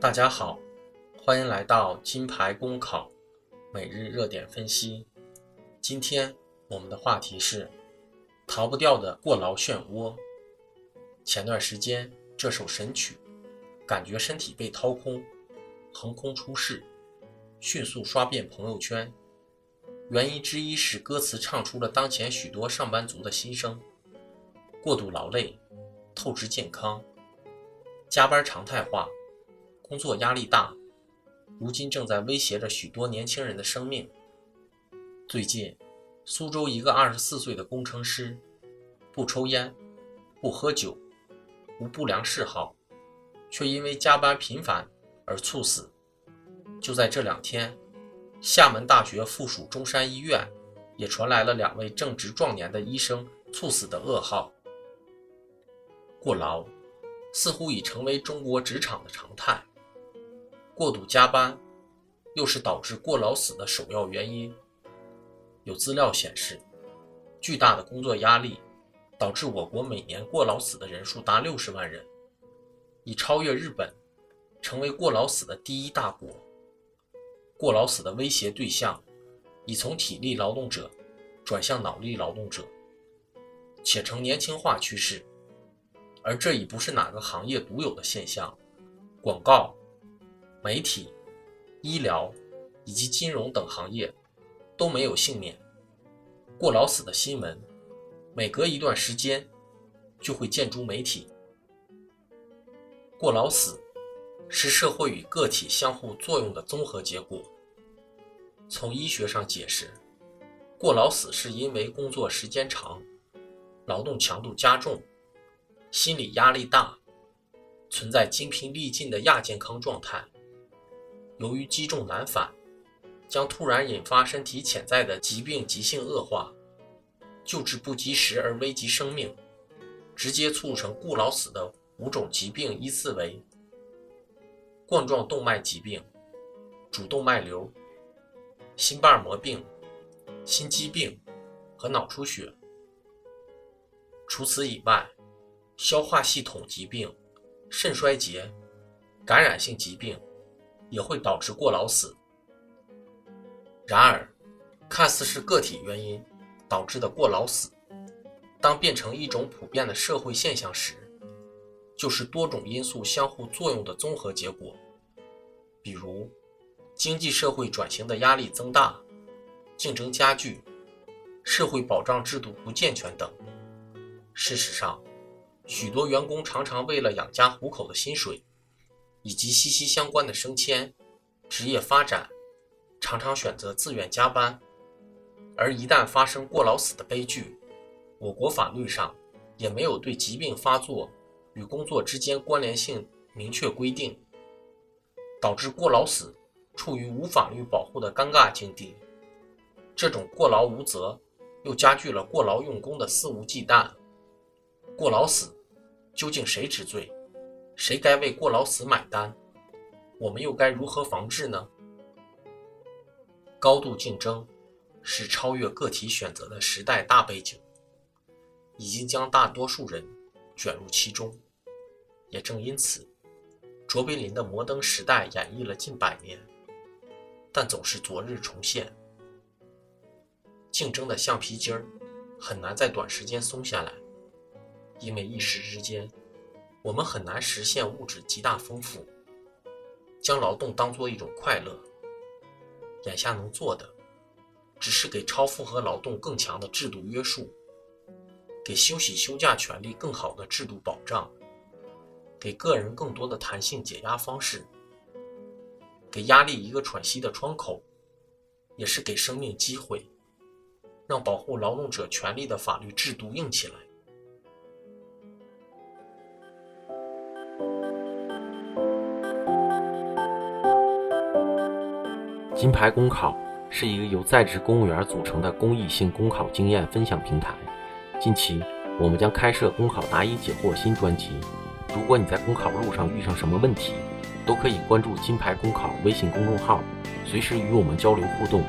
大家好，欢迎来到金牌公考每日热点分析。今天我们的话题是逃不掉的过劳漩涡。前段时间这首神曲，感觉身体被掏空，横空出世，迅速刷遍朋友圈。原因之一是歌词唱出了当前许多上班族的心声：过度劳累，透支健康，加班常态化。工作压力大，如今正在威胁着许多年轻人的生命。最近，苏州一个二十四岁的工程师，不抽烟，不喝酒，无不良嗜好，却因为加班频繁而猝死。就在这两天，厦门大学附属中山医院也传来了两位正值壮年的医生猝死的噩耗。过劳，似乎已成为中国职场的常态。过度加班，又是导致过劳死的首要原因。有资料显示，巨大的工作压力导致我国每年过劳死的人数达六十万人，已超越日本，成为过劳死的第一大国。过劳死的威胁对象已从体力劳动者转向脑力劳动者，且呈年轻化趋势。而这已不是哪个行业独有的现象，广告。媒体、医疗以及金融等行业都没有幸免。过劳死的新闻，每隔一段时间就会见诸媒体。过劳死是社会与个体相互作用的综合结果。从医学上解释，过劳死是因为工作时间长、劳动强度加重、心理压力大，存在精疲力尽的亚健康状态。由于积重难返，将突然引发身体潜在的疾病急性恶化，救治不及时而危及生命，直接促成过劳死的五种疾病依次为：冠状动脉疾病、主动脉瘤、心瓣膜病、心肌病和脑出血。除此以外，消化系统疾病、肾衰竭、感染性疾病。也会导致过劳死。然而，看似是个体原因导致的过劳死，当变成一种普遍的社会现象时，就是多种因素相互作用的综合结果。比如，经济社会转型的压力增大、竞争加剧、社会保障制度不健全等。事实上，许多员工常常为了养家糊口的薪水。以及息息相关的升迁、职业发展，常常选择自愿加班。而一旦发生过劳死的悲剧，我国法律上也没有对疾病发作与工作之间关联性明确规定，导致过劳死处于无法律保护的尴尬境地。这种过劳无责，又加剧了过劳用工的肆无忌惮。过劳死究竟谁知罪？谁该为过劳死买单？我们又该如何防治呢？高度竞争是超越个体选择的时代大背景，已经将大多数人卷入其中。也正因此，卓别林的《摩登时代》演绎了近百年，但总是昨日重现。竞争的橡皮筋儿很难在短时间松下来，因为一时之间。我们很难实现物质极大丰富，将劳动当做一种快乐。眼下能做的，只是给超负荷劳动更强的制度约束，给休息休假权利更好的制度保障，给个人更多的弹性解压方式，给压力一个喘息的窗口，也是给生命机会，让保护劳动者权利的法律制度硬起来。金牌公考是一个由在职公务员组成的公益性公考经验分享平台。近期，我们将开设公考答疑解惑新专辑。如果你在公考路上遇上什么问题，都可以关注金牌公考微信公众号，随时与我们交流互动。